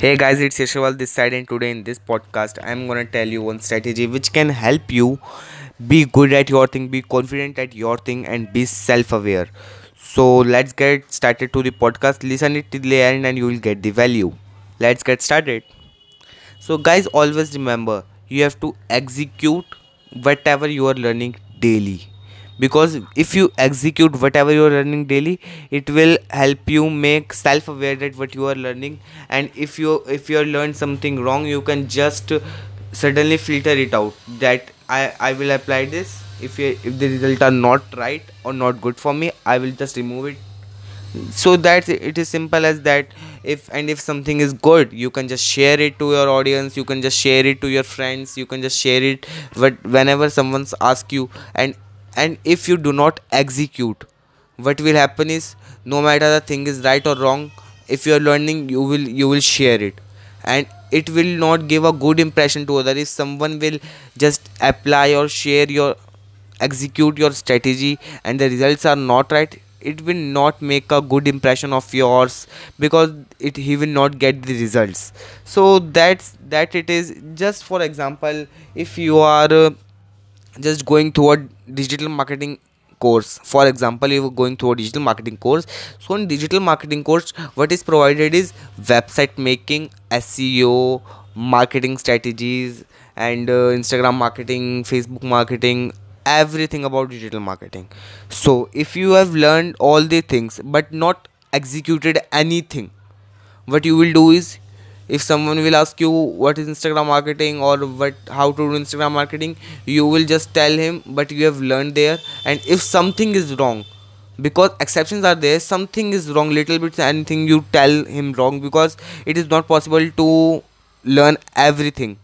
Hey guys, it's Yashwal this side, and today in this podcast, I'm gonna tell you one strategy which can help you be good at your thing, be confident at your thing, and be self aware. So, let's get started to the podcast. Listen it till the end, and you will get the value. Let's get started. So, guys, always remember you have to execute whatever you are learning daily because if you execute whatever you are learning daily it will help you make self aware that what you are learning. And if you if you learn something wrong you can just suddenly filter it out that i i will apply this. If you, if the result are not right or not good for me i will just remove it. So that it. Is simple as that. If and if something is good you can just share it to your audience. You can just share it to your friends. You can just share it but whenever someone's ask you. And and if you do not execute what will happen is no matter the thing is right or wrong if you are learning you will you will share it. And it will not give a good impression to other. If someone will just apply or share your execute your strategy and the results are not right it will not make a good impression of yours because it he will not get the results. So that's that it is. Just for example if you are uh, just going toward digital marketing course. For example you are going through a digital marketing course. So in digital marketing course what is provided is website making seo marketing strategies and uh, instagram marketing facebook marketing everything about digital marketing. So if you have learned all the things but not executed anything what you will do is if someone will ask you what is instagram marketing or what how to do instagram marketing you will just tell him but you have learned there. And if something is wrong because exceptions are there something is wrong little bit anything you tell him wrong because it is not possible to learn everything.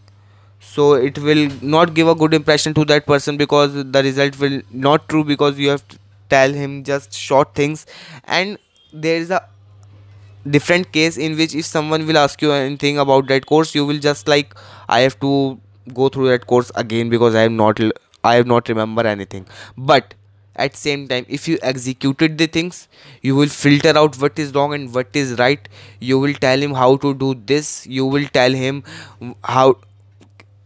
So it will not give a good impression to that person because the result will not true because you have to tell him just short things. And there is a different case in which if someone will ask you anything about that course you will just like i have to go through that course again because i am not i have not remember anything. But at same time if you executed the things you will filter out what is wrong and what is right. You will tell him how to do this. You will tell him how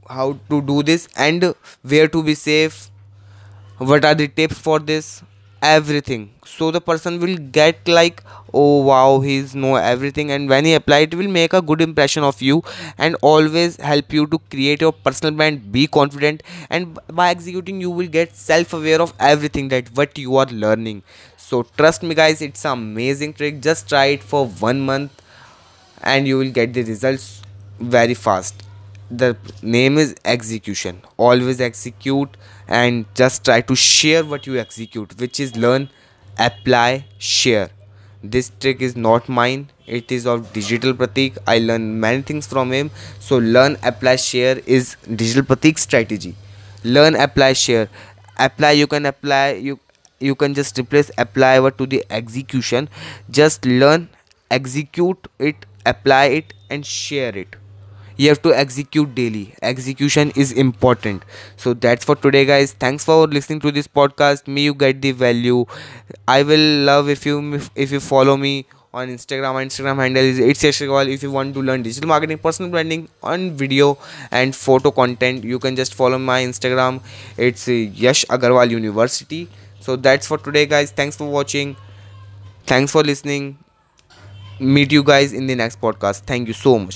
how to do this and where to be safe. What are the tips for this everything. So the person will get like oh wow he's know everything and when he apply it will make a good impression of you and always help you to create your personal brand be confident and by executing you will get self-aware of everything that what you are learning. So trust me guys it's an amazing trick. Just try it for one month and you will get the results very fast. The name is execution. Always execute and just try to share what you execute which is learn apply share. This trick is not mine. It is of digital pratik. I learned many things from him. So learn apply share is digital pratik strategy. Learn apply share. Apply you can apply you you can just replace apply over to the execution. Just learn execute it apply it and share it you have to execute daily. Execution is important. So that's for today guys. Thanks for listening to this podcast. Me you get the value. I will love if you if you follow me on instagram. My instagram handle is it's Yashagwal. if you want to learn digital marketing personal branding on video and photo content you can just follow my instagram. It's yash agarwal university. So that's for today guys. Thanks for watching. Thanks for listening. Meet you guys in the next podcast. Thank you so much